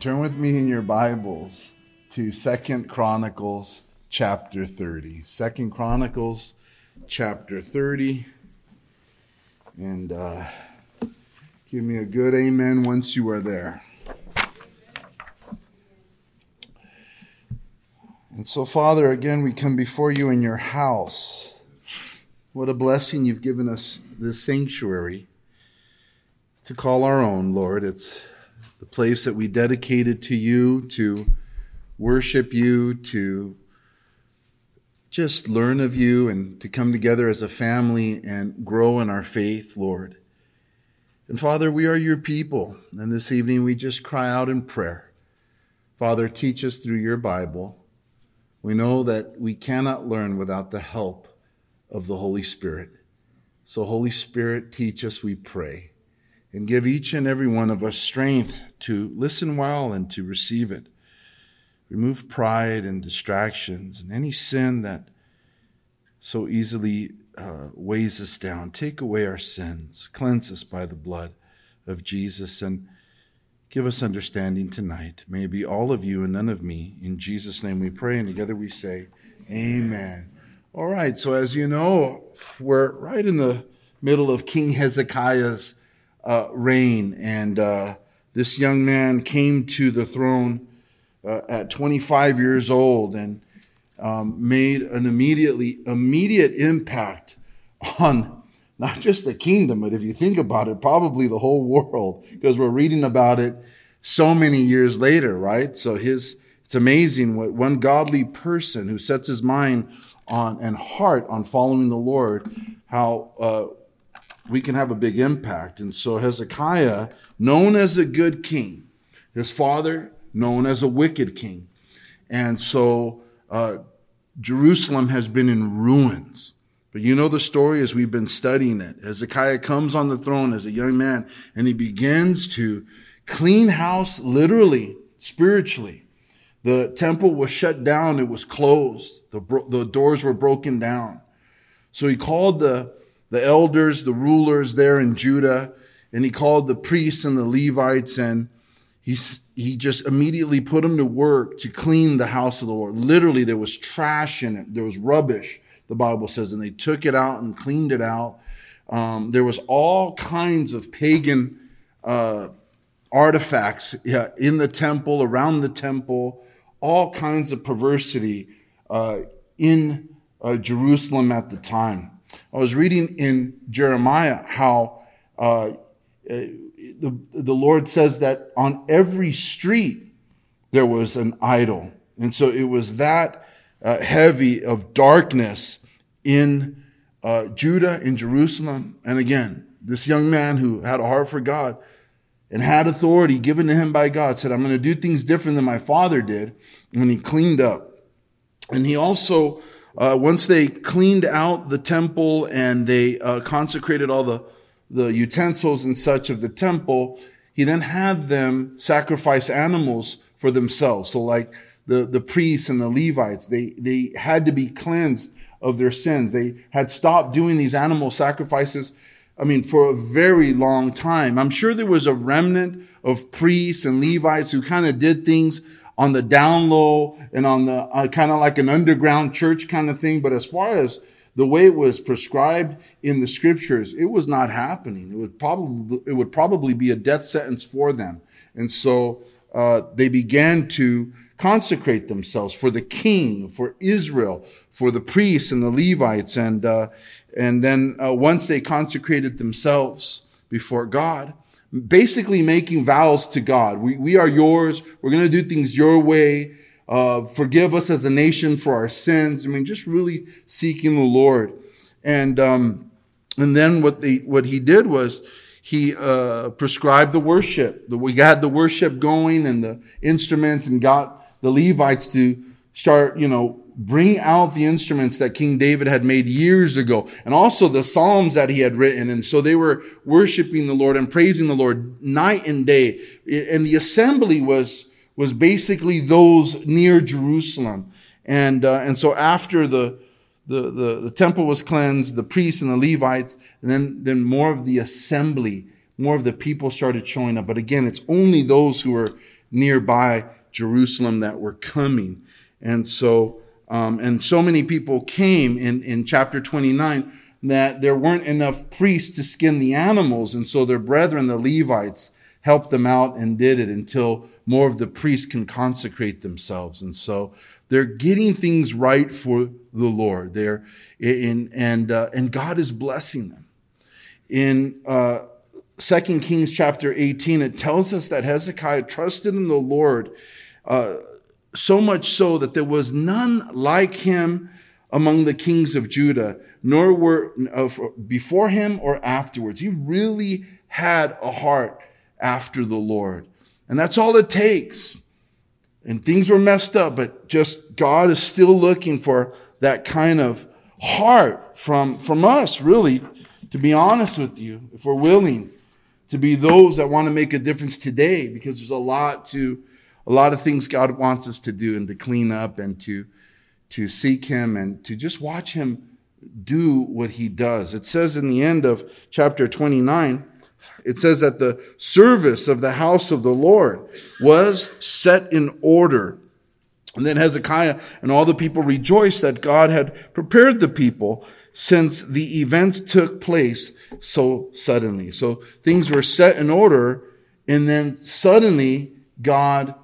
Turn with me in your Bibles to Second Chronicles chapter 30. Second Chronicles chapter 30. And uh, give me a good amen once you are there. And so, Father, again, we come before you in your house. What a blessing you've given us this sanctuary to call our own, Lord. It's the place that we dedicated to you to worship you, to just learn of you, and to come together as a family and grow in our faith, Lord. And Father, we are your people. And this evening we just cry out in prayer. Father, teach us through your Bible. We know that we cannot learn without the help of the Holy Spirit. So, Holy Spirit, teach us, we pray, and give each and every one of us strength to listen well and to receive it. Remove pride and distractions and any sin that so easily uh, weighs us down. Take away our sins. Cleanse us by the blood of Jesus and give us understanding tonight. May it be all of you and none of me. In Jesus' name we pray, and together we say, Amen. All right, so as you know, we're right in the middle of King Hezekiah's uh, reign, and uh, this young man came to the throne uh, at 25 years old and um, made an immediately immediate impact on not just the kingdom, but if you think about it, probably the whole world, because we're reading about it so many years later, right? So his it's amazing what one godly person who sets his mind on and heart on following the Lord, how uh, we can have a big impact. And so Hezekiah, known as a good king, his father known as a wicked king, and so uh, Jerusalem has been in ruins. But you know the story as we've been studying it. Hezekiah comes on the throne as a young man and he begins to clean house literally, spiritually. The temple was shut down. It was closed. The, bro- the doors were broken down. So he called the, the elders, the rulers there in Judah, and he called the priests and the Levites and he, he just immediately put them to work to clean the house of the Lord. Literally, there was trash in it. There was rubbish the Bible says, and they took it out and cleaned it out. Um, there was all kinds of pagan uh, artifacts in the temple, around the temple, all kinds of perversity uh, in uh, Jerusalem at the time. I was reading in Jeremiah how uh, the, the Lord says that on every street there was an idol. And so it was that uh, heavy of darkness in uh, Judah, in Jerusalem. And again, this young man who had a heart for God and had authority given to him by God said, I'm going to do things different than my father did when he cleaned up. And he also, uh, once they cleaned out the temple and they uh, consecrated all the, the utensils and such of the temple, he then had them sacrifice animals for themselves. So like the, the priests and the Levites, they, they had to be cleansed of their sins. They had stopped doing these animal sacrifices, I mean, for a very long time. I'm sure there was a remnant of priests and Levites who kind of did things on the down low and on the uh, kind of like an underground church kind of thing. But as far as the way it was prescribed in the scriptures, it was not happening. It would probably, it would probably be a death sentence for them. And so, uh, they began to consecrate themselves for the king, for Israel, for the priests and the Levites. And, uh, and then uh, once they consecrated themselves before God, basically making vows to God. We, we are yours. We're going to do things your way. Uh, forgive us as a nation for our sins. I mean, just really seeking the Lord. And, um, and then what they, what he did was he uh, prescribed the worship. We got the worship going and the instruments and got the Levites to start, you know, bring out the instruments that King David had made years ago and also the Psalms that he had written. And so they were worshiping the Lord and praising the Lord night and day. And the assembly was, was basically those near Jerusalem. And, uh, and so after the, the, the, the temple was cleansed, the priests and the Levites, and then, then more of the assembly, more of the people started showing up. But again, it's only those who were nearby Jerusalem that were coming. And so, um, and so many people came in, in chapter 29 that there weren't enough priests to skin the animals. And so their brethren, the Levites, helped them out and did it until more of the priests can consecrate themselves. And so they're getting things right for the Lord. They're in, and, uh, and God is blessing them. In, uh, 2 Kings chapter 18, it tells us that Hezekiah trusted in the Lord, uh, so much so that there was none like him among the kings of Judah, nor were uh, before him or afterwards. He really had a heart after the Lord. And that's all it takes. And things were messed up, but just God is still looking for that kind of heart from, from us, really, to be honest with you, if we're willing to be those that want to make a difference today, because there's a lot to, a lot of things God wants us to do and to clean up and to, to seek Him and to just watch Him do what He does. It says in the end of chapter 29, it says that the service of the house of the Lord was set in order. And then Hezekiah and all the people rejoiced that God had prepared the people since the events took place so suddenly. So things were set in order and then suddenly God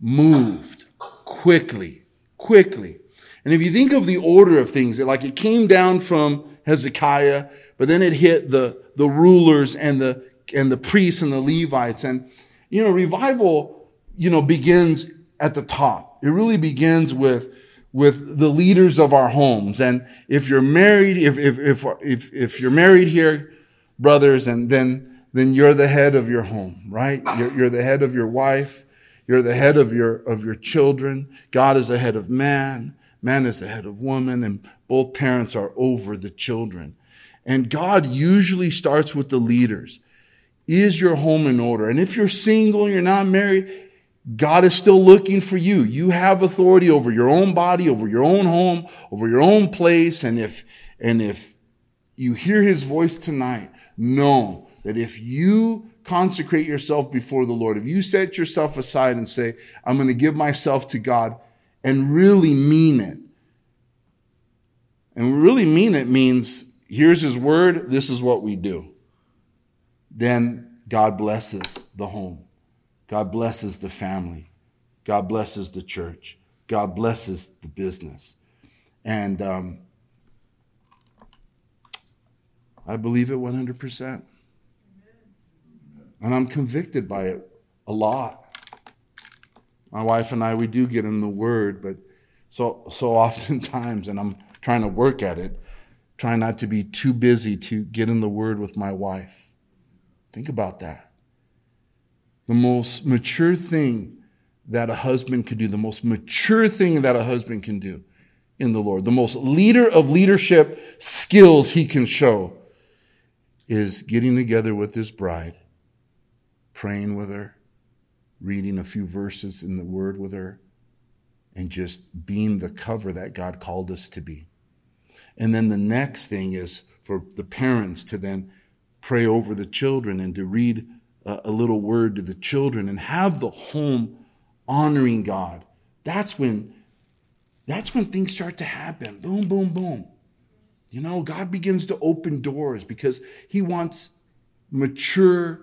moved quickly, quickly. And if you think of the order of things, like it came down from Hezekiah, but then it hit the, the rulers and the and the priests and the Levites. And, you know, revival, you know, begins at the top. It really begins with, with the leaders of our homes. And if you're married, if, if, if, if, if you're married here, brothers, and then, then you're the head of your home, right? You're, you're the head of your wife. You're the head of your, of your children. God is the head of man. Man is the head of woman and both parents are over the children. And God usually starts with the leaders. Is your home in order? And if you're single you're not married, God is still looking for you. You have authority over your own body, over your own home, over your own place. And if, and if you hear his voice tonight, know that if you consecrate yourself before the Lord, if you set yourself aside and say, I'm going to give myself to God and really mean it, and really mean it means here's his word, this is what we do then God blesses the home. God blesses the family. God blesses the church. God blesses the business. And um, I believe it 100%. And I'm convicted by it a lot. My wife and I, we do get in the Word, but so, so oftentimes, and I'm trying to work at it, trying not to be too busy to get in the Word with my wife. Think about that. The most mature thing that a husband could do, the most mature thing that a husband can do in the Lord, the most leader of leadership skills he can show is getting together with his bride, praying with her, reading a few verses in the word with her, and just being the cover that God called us to be. And then the next thing is for the parents to then pray over the children and to read a, little word to the children and have the home honoring God. That's when that's when things start to happen. Boom, boom, boom. You know, God begins to open doors because he wants mature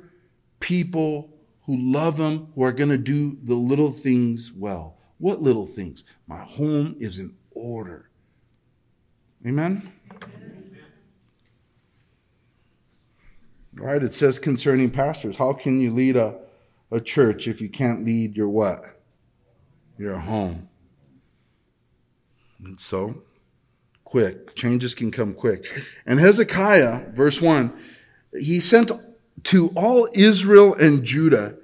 people who love him, who are going to do the little things well. What little things? My home is in order. Amen? Right? It says concerning pastors, how can you lead a, a church if you can't lead your what? Your home. And so, quick. Changes can come quick. And Hezekiah, verse 1, he sent to all Israel and Judah,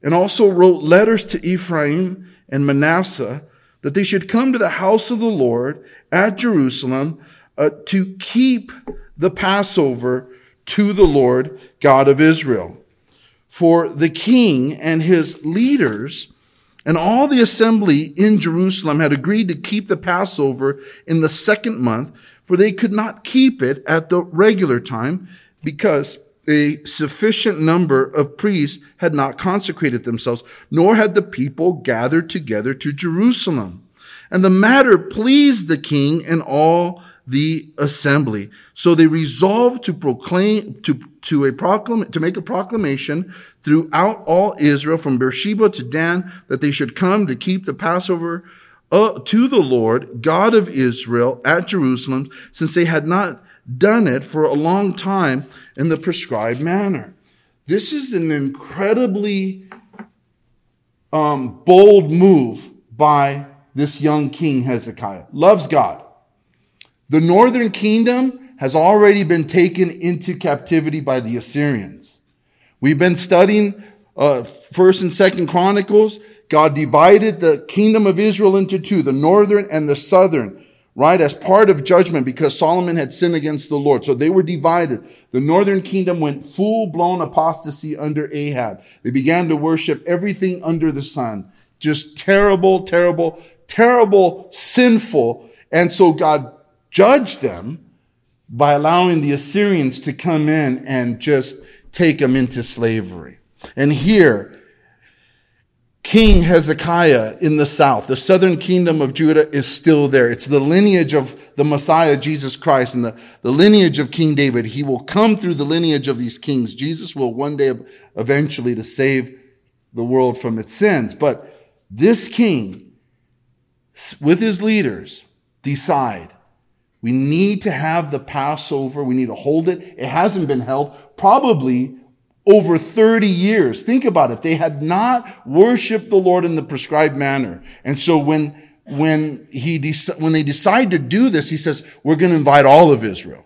and also wrote letters to Ephraim and Manasseh that they should come to the house of the Lord at Jerusalem uh, to keep the Passover to the Lord God of Israel. For the king and his leaders and all the assembly in Jerusalem had agreed to keep the Passover in the second month, for they could not keep it at the regular time because a sufficient number of priests had not consecrated themselves, nor had the people gathered together to Jerusalem. And the matter pleased the king and all the assembly. So they resolved to proclaim, to, to a proclam, to make a proclamation throughout all Israel from Beersheba to Dan that they should come to keep the Passover uh, to the Lord, God of Israel at Jerusalem, since they had not done it for a long time in the prescribed manner. This is an incredibly um, bold move by this young king Hezekiah. Loves God the northern kingdom has already been taken into captivity by the Assyrians. We've been studying uh, First and Second Chronicles. God divided the kingdom of Israel into two, the northern and the southern, right, as part of judgment because Solomon had sinned against the Lord. So they were divided. The northern kingdom went full blown apostasy under Ahab. They began to worship everything under the sun. Just terrible, terrible, terrible, sinful. And so God judge them by allowing the Assyrians to come in and just take them into slavery. And here, King Hezekiah in the south, the southern kingdom of Judah is still there. It's the lineage of the Messiah, Jesus Christ, and the, the lineage of King David. He will come through the lineage of these kings. Jesus will one day eventually to save the world from its sins. But this king, with his leaders, decide we need to have the Passover. We need to hold it. It hasn't been held probably over 30 years. Think about it. They had not worshiped the Lord in the prescribed manner. And so when, when he, when they decide to do this, he says, we're going to invite all of Israel.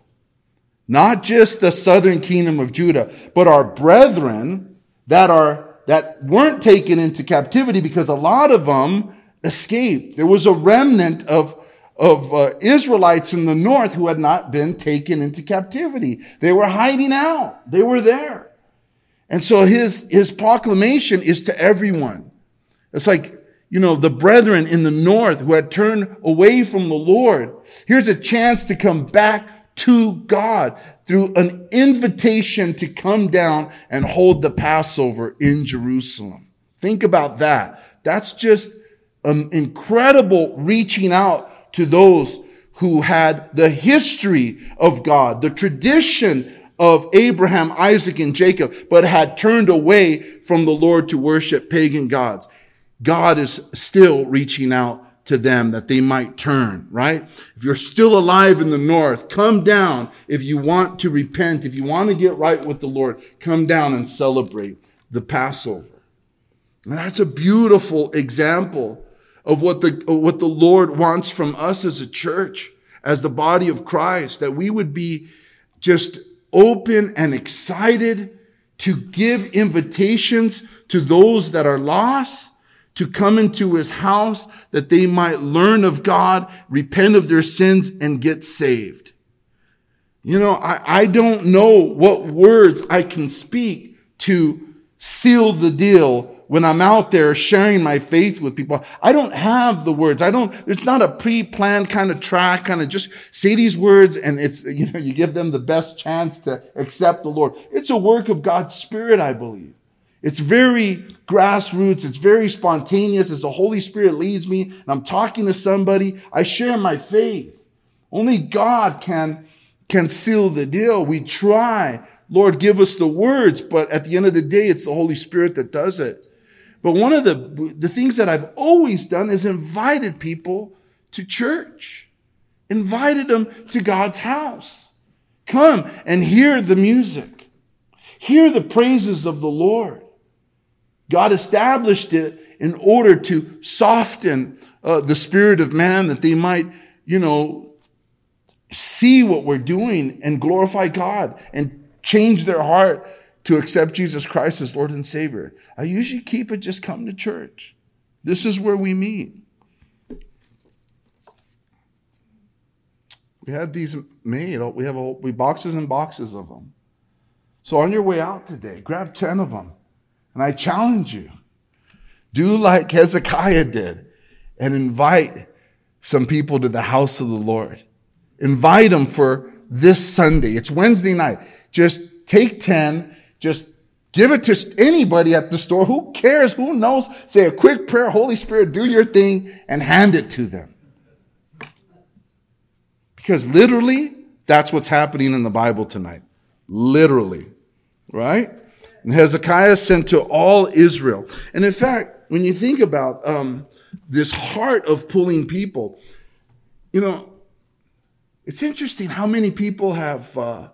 Not just the southern kingdom of Judah, but our brethren that are, that weren't taken into captivity because a lot of them escaped. There was a remnant of of uh, Israelites in the north who had not been taken into captivity. They were hiding out. They were there. And so his, his proclamation is to everyone. It's like, you know, the brethren in the north who had turned away from the Lord. Here's a chance to come back to God through an invitation to come down and hold the Passover in Jerusalem. Think about that. That's just an incredible reaching out to those who had the history of God, the tradition of Abraham, Isaac, and Jacob, but had turned away from the Lord to worship pagan gods. God is still reaching out to them that they might turn, right? If you're still alive in the north, come down. If you want to repent, if you want to get right with the Lord, come down and celebrate the Passover. And that's a beautiful example of what the, what the Lord wants from us as a church, as the body of Christ, that we would be just open and excited to give invitations to those that are lost to come into his house that they might learn of God, repent of their sins and get saved. You know, I, I don't know what words I can speak to seal the deal when I'm out there sharing my faith with people, I don't have the words. I don't, it's not a pre-planned kind of track, kind of just say these words and it's, you know, you give them the best chance to accept the Lord. It's a work of God's Spirit, I believe. It's very grassroots. It's very spontaneous. As the Holy Spirit leads me and I'm talking to somebody, I share my faith. Only God can, can seal the deal. We try. Lord, give us the words, but at the end of the day, it's the Holy Spirit that does it. But one of the, the things that I've always done is invited people to church, invited them to God's house. Come and hear the music. Hear the praises of the Lord. God established it in order to soften uh, the spirit of man that they might, you know, see what we're doing and glorify God and change their heart to accept Jesus Christ as Lord and Savior, I usually keep it just come to church. This is where we meet. We had these made. Oh, we have a, we boxes and boxes of them. So on your way out today, grab 10 of them. And I challenge you, do like Hezekiah did and invite some people to the house of the Lord. Invite them for this Sunday. It's Wednesday night. Just take 10, just give it to anybody at the store. Who cares? Who knows? Say a quick prayer. Holy Spirit, do your thing and hand it to them. Because literally, that's what's happening in the Bible tonight. Literally. Right? And Hezekiah sent to all Israel. And in fact, when you think about um, this heart of pulling people, you know, it's interesting how many people have uh,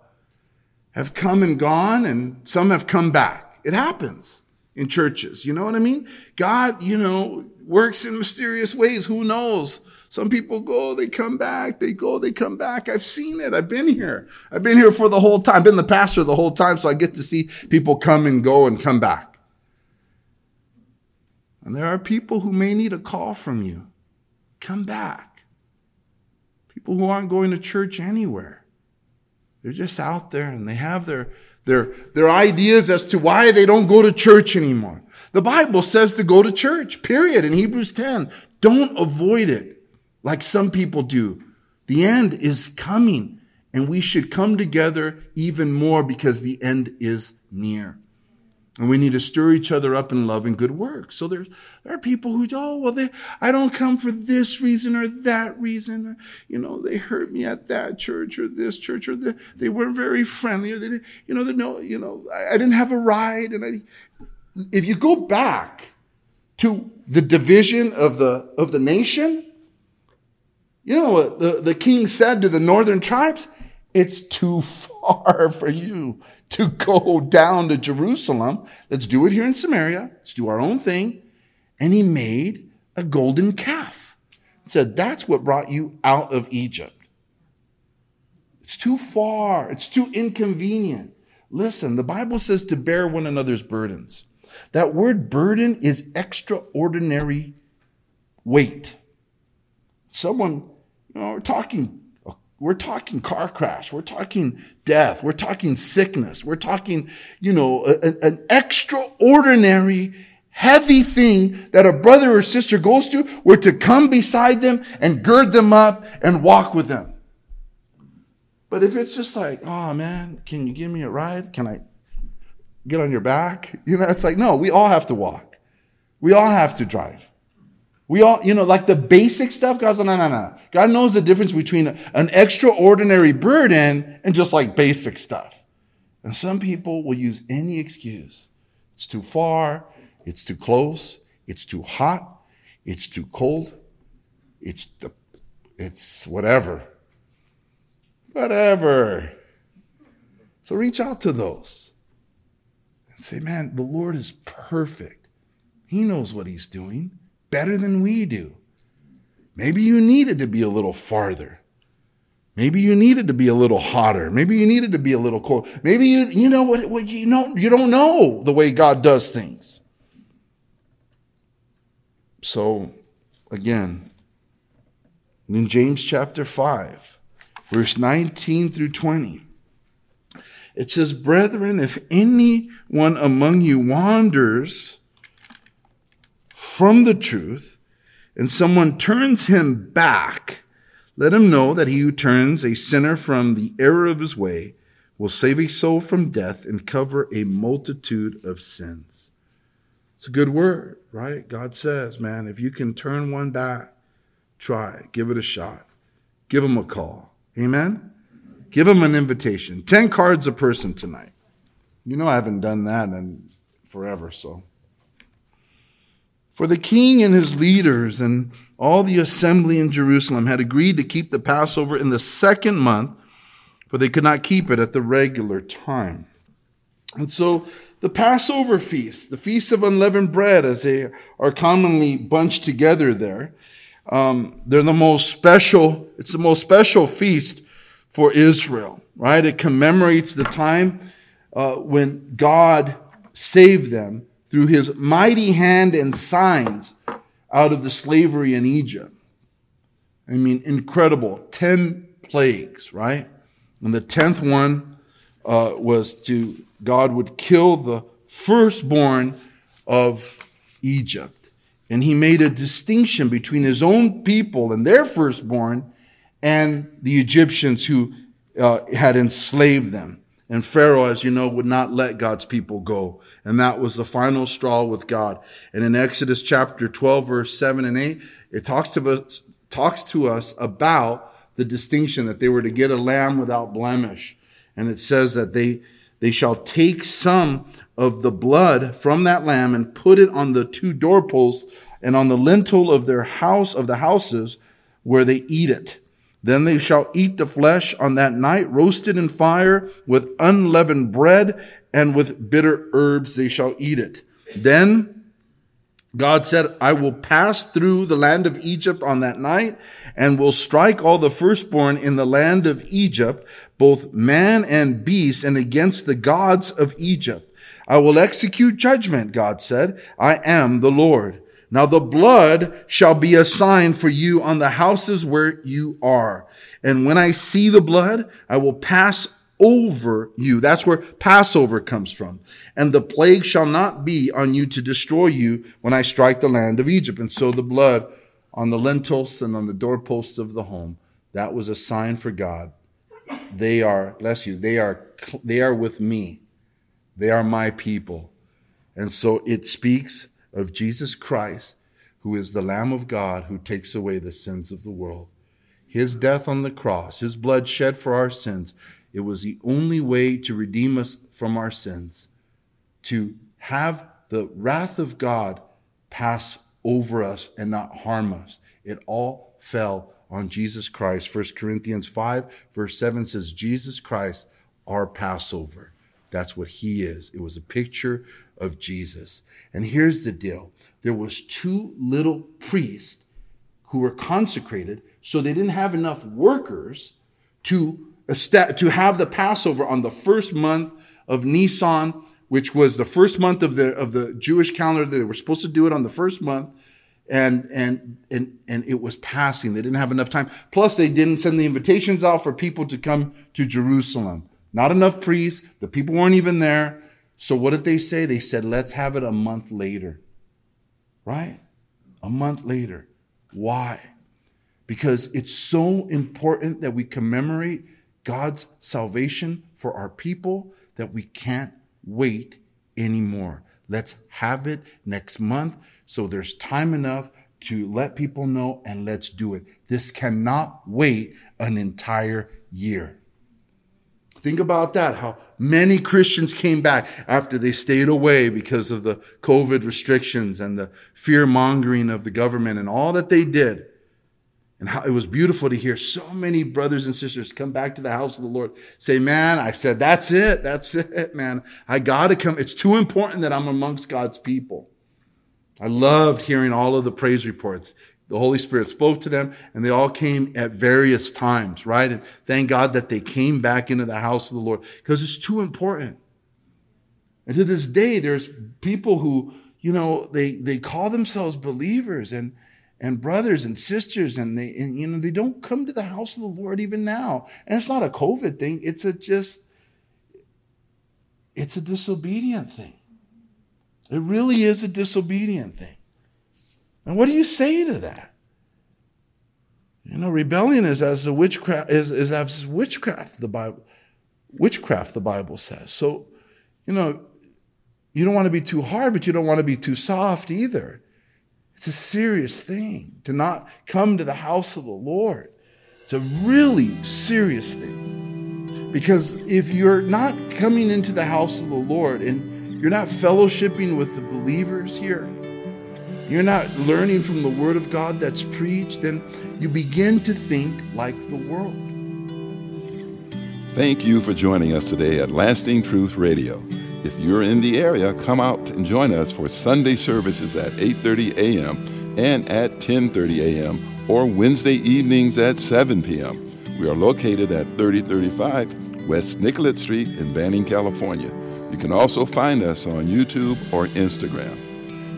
have come and gone, and some have come back. It happens in churches. You know what I mean? God, you know, works in mysterious ways. Who knows? Some people go, they come back, they go, they come back. I've seen it. I've been here. I've been here for the whole time. I've been the pastor the whole time, so I get to see people come and go and come back. And there are people who may need a call from you. Come back. People who aren't going to church anywhere. They're just out there and they have their, their, their ideas as to why they don't go to church anymore. The Bible says to go to church, period, in Hebrews 10. Don't avoid it like some people do. The end is coming and we should come together even more because the end is near. And we need to stir each other up in love and good work. So there's, there are people who, oh, well, they, I don't come for this reason or that reason. Or, you know, they hurt me at that church or this church or the, they weren't very friendly or they didn't, you know, they know, you know, I, I didn't have a ride. And I, if you go back to the division of the, of the nation, you know what the, the king said to the northern tribes? It's too far for you to go down to Jerusalem. Let's do it here in Samaria. Let's do our own thing. And he made a golden calf. He said, that's what brought you out of Egypt. It's too far. It's too inconvenient. Listen, the Bible says to bear one another's burdens. That word burden is extraordinary weight. Someone you know, we're talking, we're talking car crash. We're talking death. We're talking sickness. We're talking, you know, a, an extraordinary heavy thing that a brother or sister goes to. We're to come beside them and gird them up and walk with them. But if it's just like, oh man, can you give me a ride? Can I get on your back? You know, it's like, no, we all have to walk. We all have to drive. We all, you know, like the basic stuff, God's like, no, no, no. God knows the difference between an extraordinary burden and just like basic stuff. And some people will use any excuse. It's too far. It's too close. It's too hot. It's too cold. It's the, it's whatever. Whatever. So reach out to those and say, man, the Lord is perfect. He knows what he's doing better than we do. Maybe you needed to be a little farther. Maybe you needed to be a little hotter. Maybe you needed to be a little cold. Maybe you, you know what, what you know, you don't know the way God does things. So again, in James chapter 5, verse 19 through 20, it says, Brethren, if anyone among you wanders from the truth and someone turns him back, let him know that he who turns a sinner from the error of his way will save a soul from death and cover a multitude of sins. It's a good word, right? God says, man, if you can turn one back, try, give it a shot, give him a call. Amen? Give him an invitation. 10 cards a person tonight. You know, I haven't done that in forever, so. For the king and his leaders and all the assembly in Jerusalem had agreed to keep the Passover in the second month, for they could not keep it at the regular time. And so the Passover feast, the Feast of Unleavened Bread, as they are commonly bunched together there, um, they're the most special, it's the most special feast for Israel, right? It commemorates the time uh, when God saved them through his mighty hand and signs out of the slavery in Egypt. I mean, incredible. 10 plagues, right? And the 10th one uh, was to, God would kill the firstborn of Egypt. And he made a distinction between his own people and their firstborn and the Egyptians who uh, had enslaved them. And Pharaoh, as you know, would not let God's people go. And that was the final straw with God. And in Exodus chapter 12, verse 7 and 8, it talks to us, talks to us about the distinction that they were to get a lamb without blemish. And it says that they, they shall take some of the blood from that lamb and put it on the two doorposts and on the lintel of their house, of the houses where they eat it. Then they shall eat the flesh on that night, roasted in fire with unleavened bread and with bitter herbs they shall eat it. Then God said, I will pass through the land of Egypt on that night and will strike all the firstborn in the land of Egypt, both man and beast, and against the gods of Egypt. I will execute judgment, God said. I am the Lord. Now the blood shall be a sign for you on the houses where you are. And when I see the blood, I will pass over you. That's where Passover comes from. And the plague shall not be on you to destroy you when I strike the land of Egypt. And so the blood on the lintels and on the doorposts of the home, that was a sign for God. They are, bless you, they are, they are with me. They are my people. And so it speaks of Jesus Christ, who is the Lamb of God who takes away the sins of the world. His death on the cross, his blood shed for our sins, it was the only way to redeem us from our sins, to have the wrath of God pass over us and not harm us. It all fell on Jesus Christ. 1 Corinthians 5, verse 7 says, Jesus Christ, our Passover. That's what he is. It was a picture of Jesus. And here's the deal. There was too little priests who were consecrated, so they didn't have enough workers to, to have the Passover on the first month of Nisan, which was the first month of the, of the Jewish calendar. They were supposed to do it on the first month. And, and, and, and it was passing. They didn't have enough time. Plus, they didn't send the invitations out for people to come to Jerusalem. Not enough priests. The people weren't even there. So what did they say? They said, let's have it a month later. Right? A month later. Why? Because it's so important that we commemorate God's salvation for our people that we can't wait anymore. Let's have it next month so there's time enough to let people know and let's do it. This cannot wait an entire year. Think about that, how many Christians came back after they stayed away because of the COVID restrictions and the fear mongering of the government and all that they did. And how it was beautiful to hear so many brothers and sisters come back to the house of the Lord, say, man, I said, that's it. That's it, man. I gotta come. It's too important that I'm amongst God's people. I loved hearing all of the praise reports the Holy Spirit spoke to them and they all came at various times, right? And thank God that they came back into the house of the Lord because it's too important. And to this day, there's people who, you know, they, they call themselves believers and, and brothers and sisters and they, and, you know, they don't come to the house of the Lord even now. And it's not a COVID thing. It's a just, it's a disobedient thing. It really is a disobedient thing. And what do you say to that? You know, rebellion is as a witchcraft is, is as witchcraft the Bible witchcraft the Bible says. So, you know, you don't want to be too hard, but you don't want to be too soft either. It's a serious thing to not come to the house of the Lord. It's a really serious thing. Because if you're not coming into the house of the Lord and you're not fellowshipping with the believers here, you're not learning from the Word of God that's preached, then you begin to think like the world. Thank you for joining us today at Lasting Truth Radio. If you're in the area, come out and join us for Sunday services at 8:30 a.m. and at 10:30 a.m. or Wednesday evenings at 7 p.m. We are located at 3035 West Nicollet Street in Banning, California. You can also find us on YouTube or Instagram.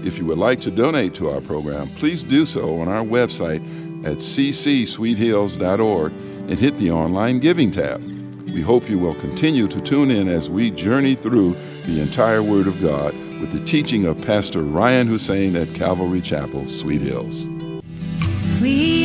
If you would like to donate to our program, please do so on our website at ccsweethills.org and hit the online giving tab. We hope you will continue to tune in as we journey through the entire Word of God with the teaching of Pastor Ryan Hussein at Calvary Chapel, Sweet Hills. Adore